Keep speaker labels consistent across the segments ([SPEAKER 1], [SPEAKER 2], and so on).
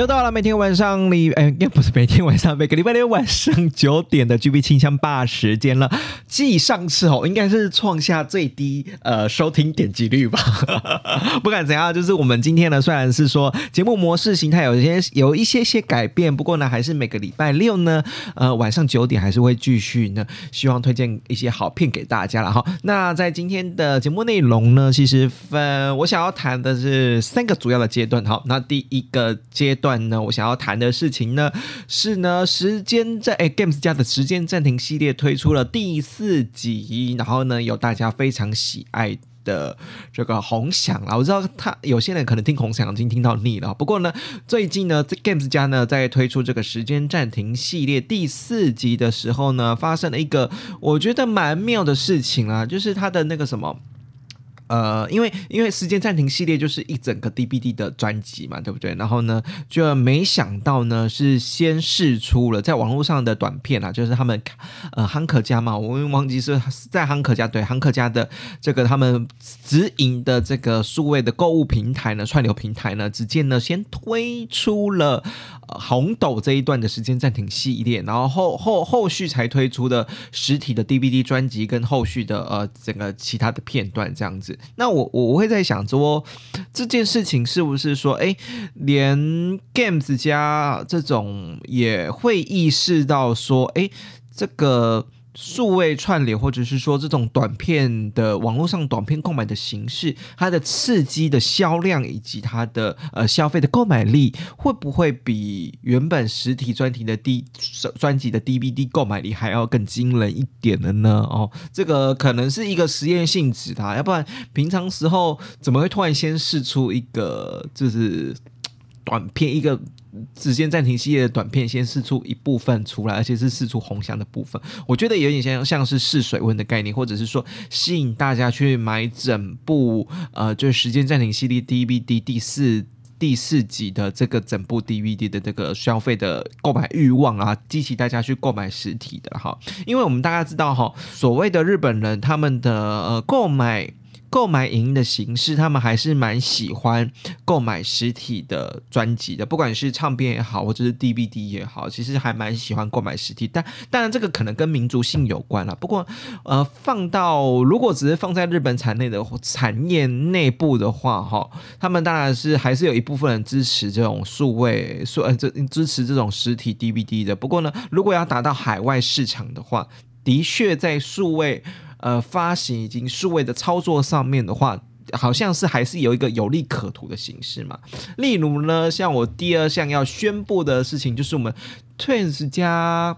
[SPEAKER 1] 又到了每天晚上里，哎，应该不是每天晚上，每个礼拜六晚上九点的 GB 清香霸时间了。继上次哦，应该是创下最低呃收听点击率吧。不管怎样，就是我们今天呢，虽然是说节目模式形态有些有一些些改变，不过呢，还是每个礼拜六呢，呃，晚上九点还是会继续呢，希望推荐一些好片给大家了哈。那在今天的节目内容呢，其实分我想要谈的是三个主要的阶段好。那第一个阶段呢，我想要谈的事情呢，是呢时间在哎 Games 家的时间暂停系列推出了第四集，然后呢有大家非常喜爱。的这个红响啦，我知道他有些人可能听红响已经听到腻了。不过呢，最近呢，这 Games 家呢在推出这个时间暂停系列第四集的时候呢，发生了一个我觉得蛮妙的事情啊，就是他的那个什么。呃，因为因为时间暂停系列就是一整个 DVD 的专辑嘛，对不对？然后呢，就没想到呢是先试出了在网络上的短片啊，就是他们呃汉克家嘛，我们忘记是在汉克家对汉克家的这个他们直营的这个数位的购物平台呢，串流平台呢，只见呢先推出了红斗这一段的时间暂停系列，然后后后后续才推出的实体的 DVD 专辑跟后续的呃整个其他的片段这样子。那我我我会在想说，这件事情是不是说，哎，连 Games 家这种也会意识到说，哎，这个。数位串联，或者是说这种短片的网络上短片购买的形式，它的刺激的销量以及它的呃消费的购买力，会不会比原本实体专题的 D 专辑的 DVD 购买力还要更惊人一点的呢？哦，这个可能是一个实验性质的，要不然平常时候怎么会突然先试出一个就是短片一个？时间暂停系列的短片先试出一部分出来，而且是试出红箱的部分，我觉得有点像像是试水温的概念，或者是说吸引大家去买整部呃，就是时间暂停系列 DVD 第四第四集的这个整部 DVD 的这个消费的购买欲望啊，激起大家去购买实体的哈，因为我们大家知道哈，所谓的日本人他们的呃购买。购买影音的形式，他们还是蛮喜欢购买实体的专辑的，不管是唱片也好，或者是 DVD 也好，其实还蛮喜欢购买实体。但当然，这个可能跟民族性有关了。不过，呃，放到如果只是放在日本产内的产业内部的话，哈，他们当然是还是有一部分人支持这种数位数呃这支持这种实体 DVD 的。不过呢，如果要达到海外市场的话，的确在数位。呃，发行以及数位的操作上面的话，好像是还是有一个有利可图的形式嘛。例如呢，像我第二项要宣布的事情，就是我们 Twins 加。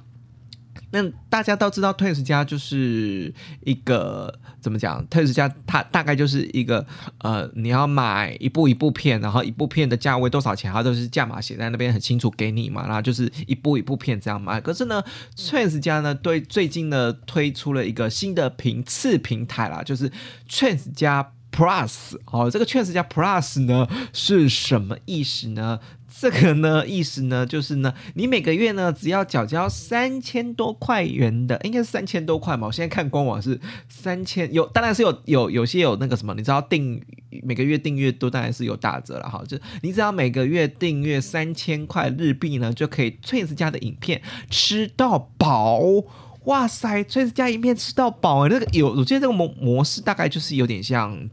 [SPEAKER 1] 那大家都知道，Twins 家就是一个怎么讲？Twins 家它大概就是一个呃，你要买一部一部片，然后一部片的价位多少钱，它都是价码写在那边很清楚给你嘛。然后就是一部一部片这样买。可是呢，Twins 家呢对最近呢推出了一个新的平次平台啦，就是 Twins 家 Plus。哦，这个 Twins 家 Plus 呢是什么意思呢？这个呢，意思呢，就是呢，你每个月呢，只要缴交三千多块元的，应该是三千多块嘛。我现在看官网是三千，有当然是有有有些有那个什么，你知道订每个月订阅都当然是有打折了哈。就你只要每个月订阅三千块日币呢，就可以 Twins 家的影片吃到饱。哇塞，Twins 家影片吃到饱，那个有，我觉得这个模模式大概就是有点像。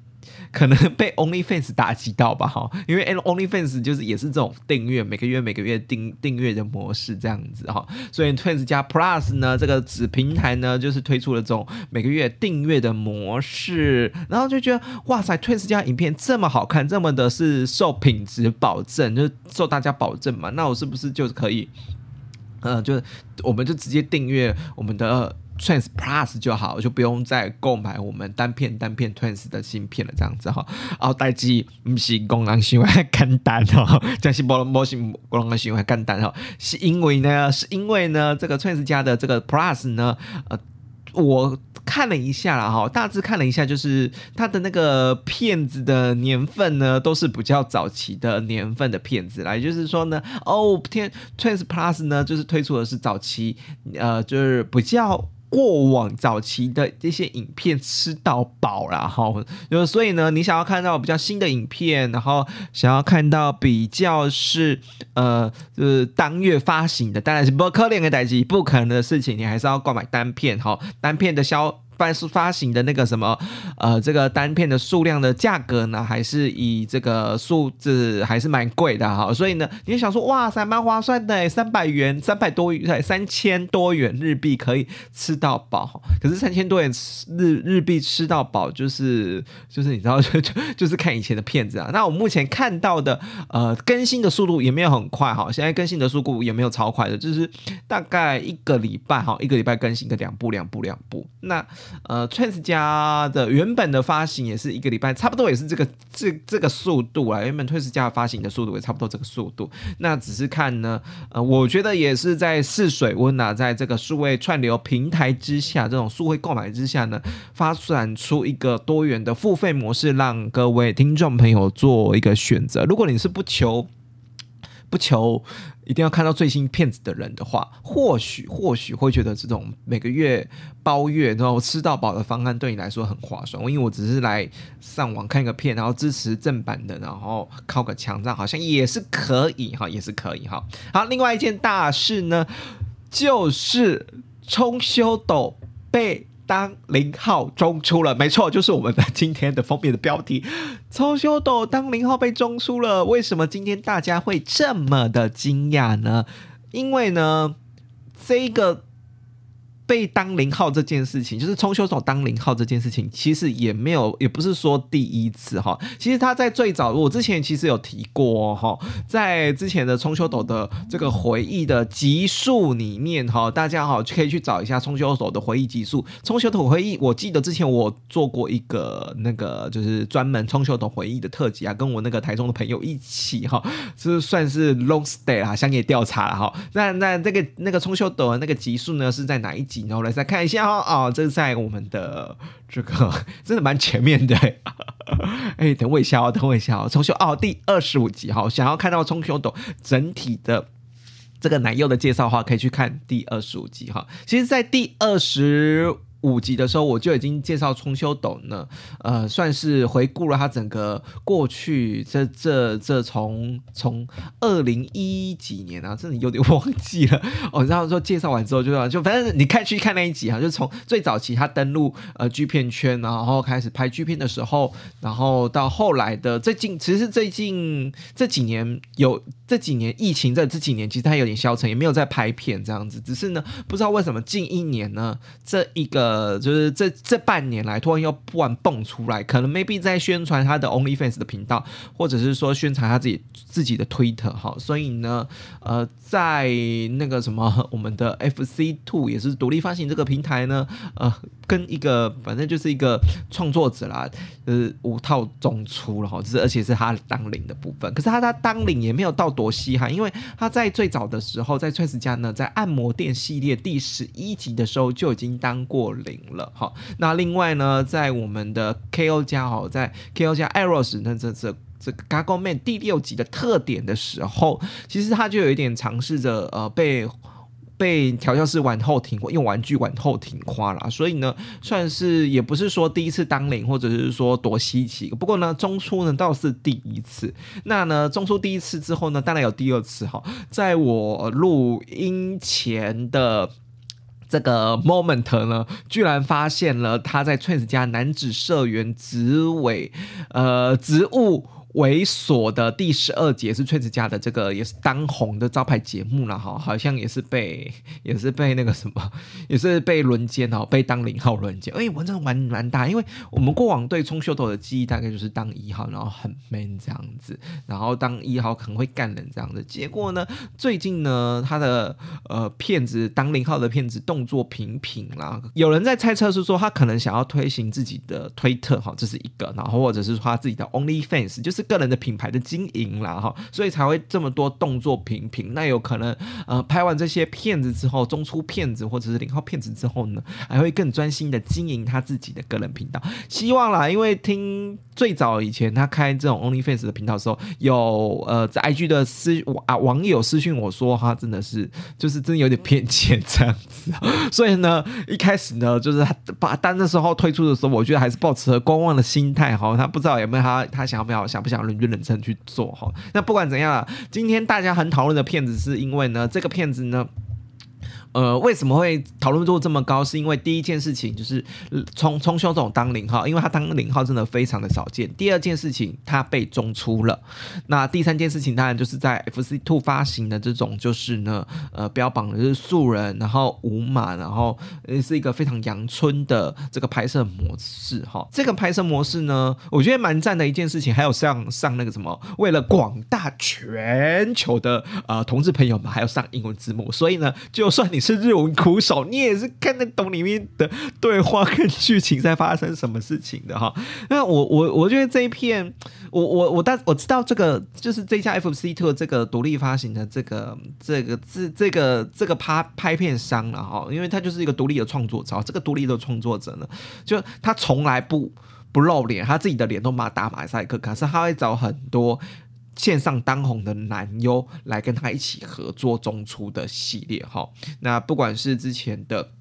[SPEAKER 1] 可能被 OnlyFans 打击到吧，哈，因为 OnlyFans 就是也是这种订阅，每个月每个月订订阅的模式这样子哈，所以 Twins 加 Plus 呢，这个子平台呢，就是推出了这种每个月订阅的模式，然后就觉得哇塞，Twins 加影片这么好看，这么的是受品质保证，就是受大家保证嘛，那我是不是就可以，呃，就是我们就直接订阅我们的。Trans Plus 就好，就不用再购买我们单片单片 Trans 的芯片了，这样子哈。哦，代机不是工人喜欢简单哦，这是波波型工人喜欢简单哦，是因为呢，是因为呢，这个 Trans 家的这个 Plus 呢，呃。我看了一下啦，哈，大致看了一下，就是它的那个片子的年份呢，都是比较早期的年份的片子啦。也就是说呢，哦，天，Trans Plus 呢，就是推出的是早期，呃，就是比较。过往早期的这些影片吃到饱了哈，就所以呢，你想要看到比较新的影片，然后想要看到比较是呃就是当月发行的，当然是不可能的代际，不可能的事情，你还是要购买单片哈，单片的销。办是发行的那个什么，呃，这个单片的数量的价格呢，还是以这个数字还是蛮贵的哈，所以呢，你想说哇塞，蛮划算的，三百元，三百多元，三千多元日币可以吃到饱，可是三千多元日日币吃到饱，就是就是你知道 就就就是看以前的片子啊，那我目前看到的呃更新的速度也没有很快哈，现在更新的速度也没有超快的，就是大概一个礼拜哈，一个礼拜更新个两部两部两部，那。呃，Trans 家的原本的发行也是一个礼拜，差不多也是这个这这个速度啊。原本 Trans 家发行的速度也差不多这个速度。那只是看呢，呃，我觉得也是在试水温啊，在这个数位串流平台之下，这种数位购买之下呢，发展出一个多元的付费模式，让各位听众朋友做一个选择。如果你是不求。不求一定要看到最新片子的人的话，或许或许会觉得这种每个月包月然后吃到饱的方案对你来说很划算。因为我只是来上网看一个片，然后支持正版的，然后靠个墙，这样好像也是可以哈，也是可以哈。好，另外一件大事呢，就是冲修斗被。当零号中出了，没错，就是我们的今天的封面的标题。超修斗当零号被中出了，为什么今天大家会这么的惊讶呢？因为呢，这个。被当零号这件事情，就是冲修手当零号这件事情，其实也没有，也不是说第一次哈。其实他在最早，我之前其实有提过哈，在之前的冲修斗的这个回忆的集数里面哈，大家哈可以去找一下冲修手的回忆集数。冲修斗回忆，我记得之前我做过一个那个就是专门冲修斗回忆的特辑啊，跟我那个台中的朋友一起哈，是算是 long stay 啦，乡野调查了哈。那那这个那个冲修斗的那个集数呢，是在哪一集？然后来再看一下哦。哦，这是在我们的这个 真的蛮前面的，哎，等我一下哦，等我一下哦，重修哦，第二十五集哈，想要看到冲秀斗整体的这个奶油的介绍的话，可以去看第二十五集哈。其实，在第二十。五集的时候，我就已经介绍冲修斗呢，呃，算是回顾了他整个过去，这这这从从二零一几年啊，真的有点忘记了。哦，然后说介绍完之后，就就反正你看去看那一集啊，就从最早期他登陆呃剧片圈，然后开始拍剧片的时候，然后到后来的最近，其实最近这几年有这几年疫情在这几年，其实他有点消沉，也没有在拍片这样子，只是呢，不知道为什么近一年呢，这一个。呃，就是这这半年来，突然又突然蹦出来，可能 maybe 在宣传他的 OnlyFans 的频道，或者是说宣传他自己自己的 Twitter 哈，所以呢，呃，在那个什么 我们的 FC Two 也是独立发行这个平台呢，呃，跟一个反正就是一个创作者啦，呃，五套中出了哈，就是而且是他当领的部分，可是他他当领也没有到多稀罕，因为他在最早的时候在 t r a c 家呢，在按摩店系列第十一集的时候就已经当过。零了哈，那另外呢，在我们的 KO 加哈，在 KO 加 Eros 那这这这个 Gago Man 第六集的特点的时候，其实他就有一点尝试着呃被被调教师玩后庭用玩具玩后庭花了，所以呢，算是也不是说第一次当领，或者是说多稀奇。不过呢，中初呢倒是第一次。那呢，中初第一次之后呢，当然有第二次哈，在我录音前的。这个 moment 呢，居然发现了他在 Trans 家男子社员职位呃职务猥琐的第十二节是崔子家的这个也是当红的招牌节目了哈，好像也是被 也是被那个什么，也是被轮奸哦，被当零号轮奸。哎，我真的玩蛮大，因为我们过往对冲秀斗的记忆大概就是当一号，然后很 man 这样子，然后当一号可能会干人这样子。结果呢，最近呢，他的呃骗子当零号的骗子动作频频啦，有人在猜测是说他可能想要推行自己的推特哈，这是一个，然后或者是他自己的 OnlyFans 就是。个人的品牌的经营啦，哈，所以才会这么多动作频频。那有可能，呃，拍完这些片子之后，中出片子或者是零号片子之后呢，还会更专心的经营他自己的个人频道。希望啦，因为听最早以前他开这种 OnlyFans 的频道的时候，有呃在 IG 的私啊网友私讯我说，哈真的是就是真的有点骗钱这样子。所以呢，一开始呢，就是他把单的时候推出的时候，我觉得还是保持了观望的心态哈。他不知道有没有他他想要不要想想认认真去做哈，那不管怎样啊，今天大家很讨论的片子是因为呢，这个片子呢。呃，为什么会讨论度这么高？是因为第一件事情就是冲冲修这种当零号，因为他当零号真的非常的少见。第二件事情，他被中出了。那第三件事情，当然就是在 FC Two 发行的这种，就是呢，呃，标榜的是素人，然后无码，然后是一个非常阳春的这个拍摄模式。哈，这个拍摄模式呢，我觉得蛮赞的一件事情。还有上上那个什么，为了广大全球的呃同志朋友们，还要上英文字幕。所以呢，就算你。是日文苦手，你也是看得懂里面的对话跟剧情在发生什么事情的哈。那我我我觉得这一片，我我我大我知道这个就是这家 FC Two 这个独立发行的这个这个这这个这个拍拍片商了哈，因为他就是一个独立的创作者，这个独立的创作者呢，就他从来不不露脸，他自己的脸都马打马赛克，可是他会找很多。线上当红的男优来跟他一起合作中出的系列哈，那不管是之前的。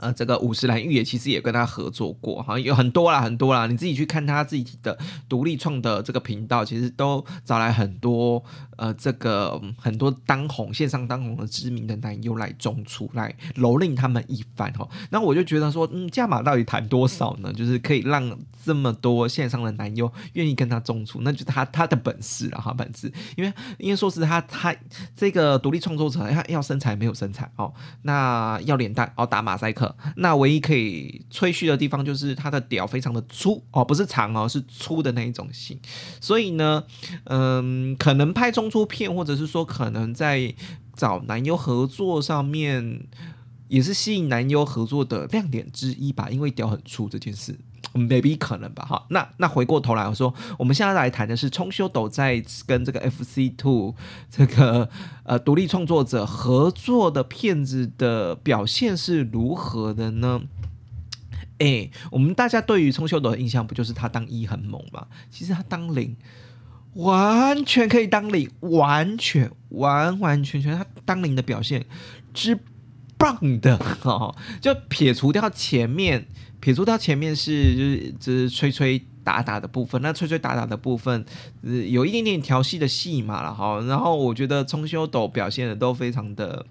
[SPEAKER 1] 呃，这个五十岚玉也其实也跟他合作过，好像有很多啦，很多啦。你自己去看他自己的独立创的这个频道，其实都找来很多呃，这个很多当红线上当红的知名的男优来中出来蹂躏他们一番哈。那我就觉得说，嗯，价码到底谈多少呢？就是可以让这么多线上的男优愿意跟他中出，那就是他他的本事了哈，本事。因为因为说是他他这个独立创作者，他要身材没有身材哦，那要脸蛋哦，打马赛克。那唯一可以吹嘘的地方就是他的屌非常的粗哦，不是长哦，是粗的那一种型。所以呢，嗯，可能拍中粗片，或者是说可能在找男优合作上面，也是吸引男优合作的亮点之一吧。因为屌很粗这件事。Maybe 可能吧，哈，那那回过头来我说，我们现在来谈的是冲修斗在跟这个 FC Two 这个呃独立创作者合作的片子的表现是如何的呢？哎，我们大家对于冲修斗的印象不就是他当一很猛吗？其实他当零完全可以当零，完全完完全全他当零的表现之棒的哈，就撇除掉前面。撇除掉前面是就是就是吹吹打打的部分，那吹吹打打的部分，呃，有一点点调戏的戏码了哈。然后我觉得冲修斗表现的都非常的，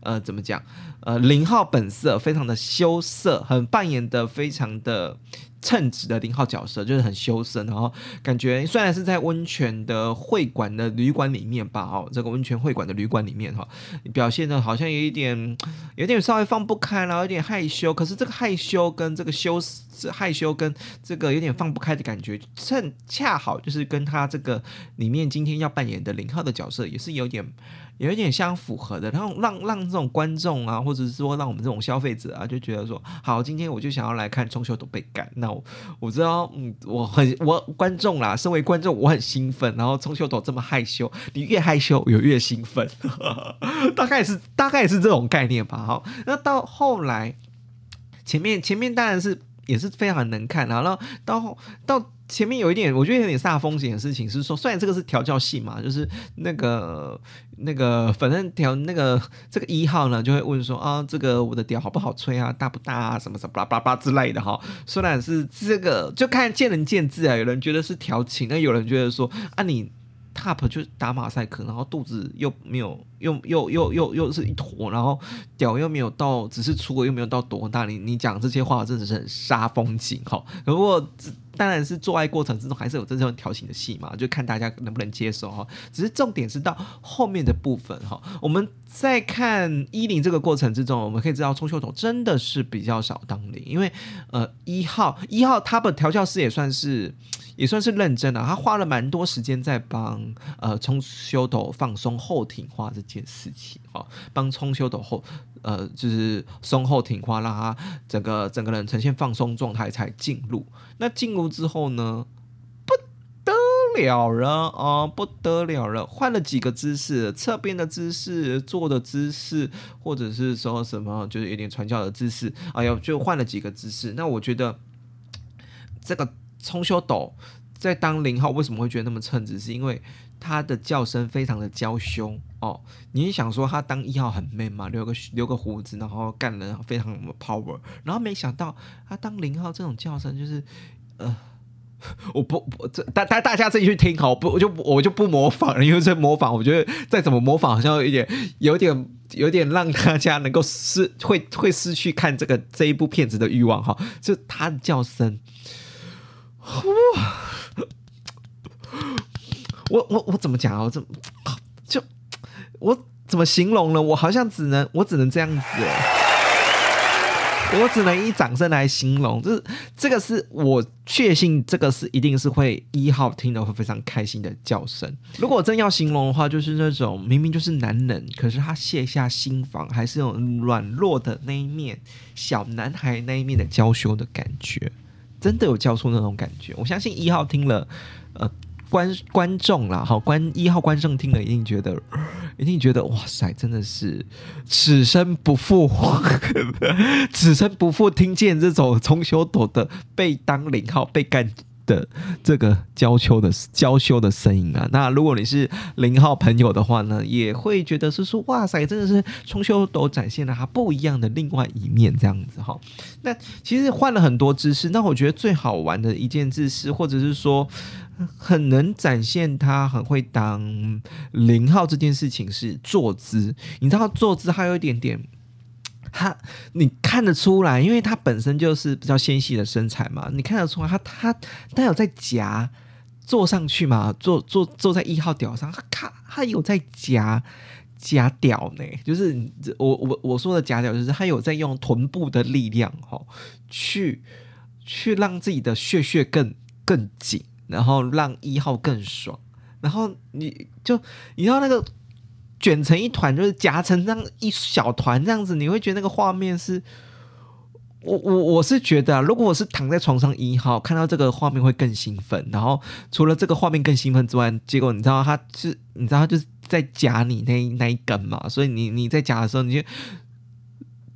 [SPEAKER 1] 呃，怎么讲？呃，零号本色非常的羞涩，很扮演的非常的。称职的零号角色就是很羞涩，然后感觉虽然是在温泉的会馆的旅馆里面吧，哦，这个温泉会馆的旅馆里面哈，表现的好像有一点，有点稍微放不开，然后有点害羞。可是这个害羞跟这个羞害羞跟这个有点放不开的感觉，正恰好就是跟他这个里面今天要扮演的零号的角色也是有点。有一点相符合的，然后让让这种观众啊，或者是说让我们这种消费者啊，就觉得说，好，今天我就想要来看冲秀都被干。那我我知道，嗯，我很我观众啦，身为观众我很兴奋。然后冲秀斗这么害羞，你越害羞我越兴奋，大概是大概是这种概念吧。好，那到后来前面前面当然是也是非常能看，然后到到。前面有一点，我觉得有点煞风景的事情是说，虽然这个是调教戏嘛，就是那个那个，反正调那个这个一号呢，就会问说啊，这个我的屌好不好吹啊，大不大啊，什么什么巴拉巴拉之类的哈。虽然是这个，就看见仁见智啊，有人觉得是调情，那有人觉得说啊，你 top 就打马赛克，然后肚子又没有，又又又又又是一坨，然后屌又没有到，只是粗又没有到多大，你你讲这些话真的是很煞风景哈。不过。当然是做爱过程之中还是有这种调情的戏嘛，就看大家能不能接受哈。只是重点是到后面的部分哈，我们在看一零这个过程之中，我们可以知道冲秀斗真的是比较少当零，因为呃一号一号他的调教师也算是。也算是认真的，他花了蛮多时间在帮呃冲修斗放松后挺化这件事情，哈，帮冲修斗后呃就是松后挺化，让他整个整个人呈现放松状态才进入。那进入之后呢，不得了了啊，不得了了，换了几个姿势，侧边的姿势，坐的姿势，或者是说什么就是有点传教的姿势，哎呦，就换了几个姿势。那我觉得这个。冲修斗在当零号为什么会觉得那么称职？是因为他的叫声非常的娇羞哦。你想说他当一号很 man 嘛，留个留个胡子，然后干人非常 power，然后没想到他当零号这种叫声就是呃，我不不这大大大家自己去听好，不我就我就不模仿了，因为这模仿我觉得再怎么模仿好像有点有点有点让大家能够失会会失去看这个这一部片子的欲望哈。就他的叫声。哇！我我我怎么讲啊？我怎么就我怎么形容呢？我好像只能我只能这样子，我只能以掌声来形容。就是这个是我确信，这个是一定是会一号听的会非常开心的叫声。如果真要形容的话，就是那种明明就是男人，可是他卸下心防，还是有软弱的那一面，小男孩那一面的娇羞的感觉。真的有叫出那种感觉，我相信一号听了，呃，观观众啦，好观一号观众听了一定觉得，一定觉得哇塞，真的是此生不复，此生不负听见这种从修斗的被当零号被干。的这个娇羞的娇羞的声音啊，那如果你是零号朋友的话呢，也会觉得是说哇塞，真的是冲修都展现了他不一样的另外一面这样子哈。那其实换了很多姿势，那我觉得最好玩的一件姿势，或者是说很能展现他很会当零号这件事情是坐姿。你知道坐姿还有一点点。他，你看得出来，因为他本身就是比较纤细的身材嘛，你看得出来，他他他有在夹坐上去嘛，坐坐坐在一号屌上，他他他有在夹夹屌呢，就是我我我说的夹屌，就是他有在用臀部的力量哈，去去让自己的血血更更紧，然后让一号更爽，然后你就你知道那个。卷成一团，就是夹成这样一小团这样子，你会觉得那个画面是，我我我是觉得，如果我是躺在床上一号，看到这个画面会更兴奋。然后除了这个画面更兴奋之外，结果你知道他是，你知道他就是在夹你那那一根嘛，所以你你在夹的时候，你就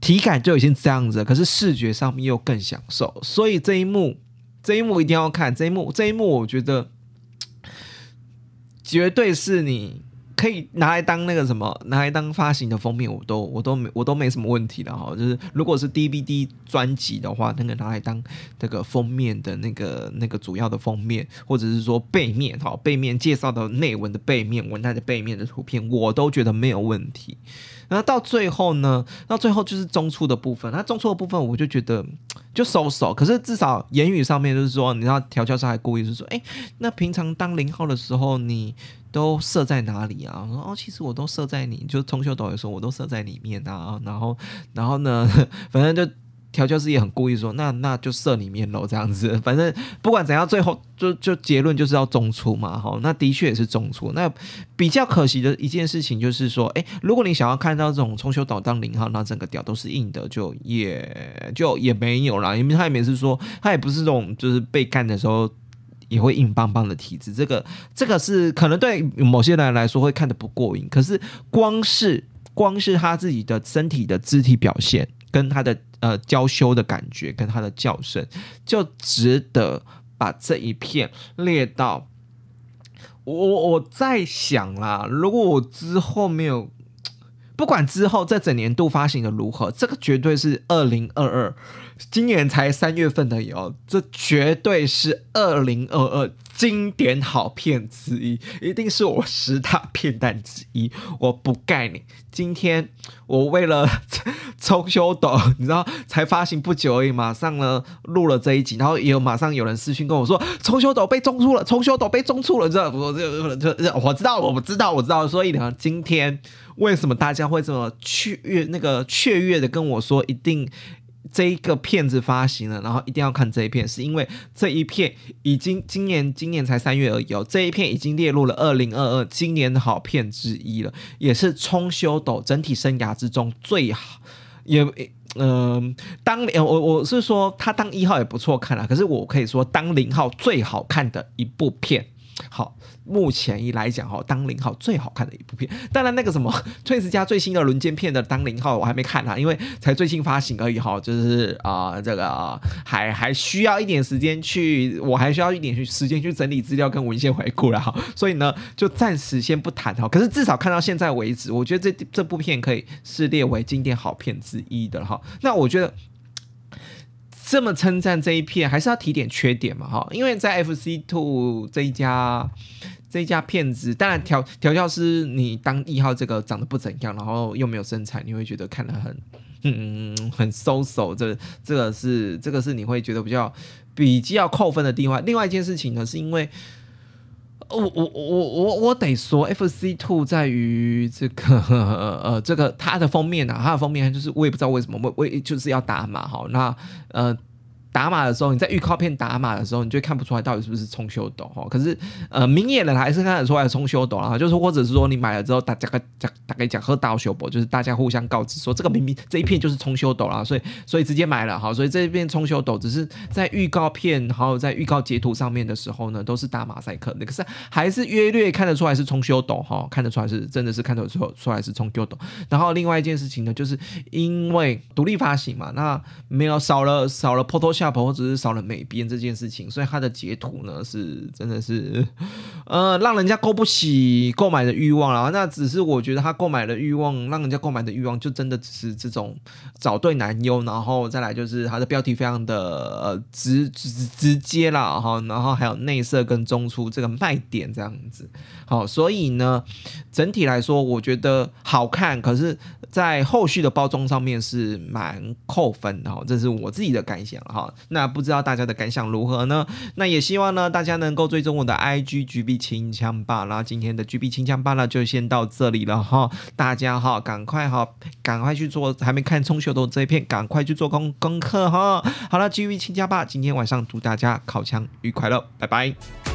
[SPEAKER 1] 体感就已经这样子，可是视觉上面又更享受。所以这一幕，这一幕一定要看，这一幕这一幕，我觉得绝对是你。可以拿来当那个什么，拿来当发行的封面，我都我都没我都没什么问题的哈。就是如果是 DVD 专辑的话，那个拿来当这个封面的那个那个主要的封面，或者是说背面哈，背面介绍的内文的背面，文案的背面的图片，我都觉得没有问题。然后到最后呢，到最后就是中出的部分。那中出的部分，我就觉得就收手。可是至少言语上面就是说，你知道调教师还故意是说，哎，那平常当零号的时候，你都设在哪里啊？说哦，其实我都设在你就通秀导也说，我都设在里面啊。然后，然后呢，反正就。调教师也很故意说，那那就射里面喽，这样子。反正不管怎样，最后就就结论就是要中出嘛，哈。那的确也是中出。那比较可惜的一件事情就是说，哎，如果你想要看到这种冲修导当零号，那整个屌都是硬的，就也就也没有啦。因为他也没是说，他也不是这种就是被干的时候也会硬邦邦的体质。这个这个是可能对某些人来说会看的不过瘾，可是光是光是他自己的身体的肢体表现跟他的。呃，娇羞的感觉跟他的叫声，就值得把这一片列到我我在想啦，如果我之后没有，不管之后这整年度发行的如何，这个绝对是二零二二今年才三月份的有，这绝对是二零二二经典好片之一，一定是我十大片单之一。我不盖你。今天我为了 冲修斗，你知道才发行不久而已，马上呢录了这一集，然后也有马上有人私讯跟我说，冲修斗被中出了，冲修斗被中出了，这我这这这我知道，我不知道，我知道。所以呢，今天为什么大家会这么雀跃那个雀跃的跟我说，一定？这一个片子发行了，然后一定要看这一片，是因为这一片已经今年今年才三月而已哦，这一片已经列入了二零二二今年的好片之一了，也是冲修斗整体生涯之中最好，也嗯，当年我我是说他当一号也不错看了，可是我可以说当零号最好看的一部片，好。目前一来讲哈，当零号最好看的一部片，当然那个什么 Twins 家最新的轮奸片的当零号我还没看啊，因为才最新发行而已哈，就是啊这个还还需要一点时间去，我还需要一点时间去整理资料跟文献回顾了哈，所以呢就暂时先不谈哈，可是至少看到现在为止，我觉得这这部片可以是列为经典好片之一的哈，那我觉得。这么称赞这一片，还是要提点缺点嘛？哈，因为在 FC Two 这一家这一家骗子，当然调调教师你当一号这个长得不怎样，然后又没有身材，你会觉得看得很嗯很收手。这这个是这个是你会觉得比较比较扣分的地方。另外一件事情呢，是因为。我我我我我得说，F C Two 在于这个呃这个它的封面啊，它的封面就是我也不知道为什么，我我就是要打码哈，那呃。打码的时候，你在预告片打码的时候，你就看不出来到底是不是冲修斗哈。可是，呃，明眼人还是看得出来冲修斗啊。就是或者是说，你买了之后，大家讲大概讲和大修博，就是大家互相告知说，这个明明这一片就是冲修斗啦，所以所以直接买了哈。所以这一片冲修斗只是在预告片还有在预告截图上面的时候呢，都是打马赛克，那可是还是约略看得出来是冲修斗哈，看得出来是真的是看得出出来是冲修斗。然后另外一件事情呢，就是因为独立发行嘛，那没有少了少了 Photoshop。下婆只是少了美编这件事情，所以他的截图呢是真的是，呃，让人家勾不起购买的欲望了。那只是我觉得他购买的欲望，让人家购买的欲望就真的只是这种找对男优，然后再来就是他的标题非常的呃直直直接啦，哈，然后还有内设跟中出这个卖点这样子。好，所以呢，整体来说我觉得好看，可是，在后续的包装上面是蛮扣分的，哈，这是我自己的感想哈。那不知道大家的感想如何呢？那也希望呢，大家能够追踪我的 IG GB 清枪吧。然后今天的 GB 清枪吧呢，就先到这里了哈。大家哈，赶快哈，赶快去做，还没看冲秀的这一片，赶快去做功功课哈。好了，GB 清枪吧，今天晚上祝大家考枪愉快了，拜拜。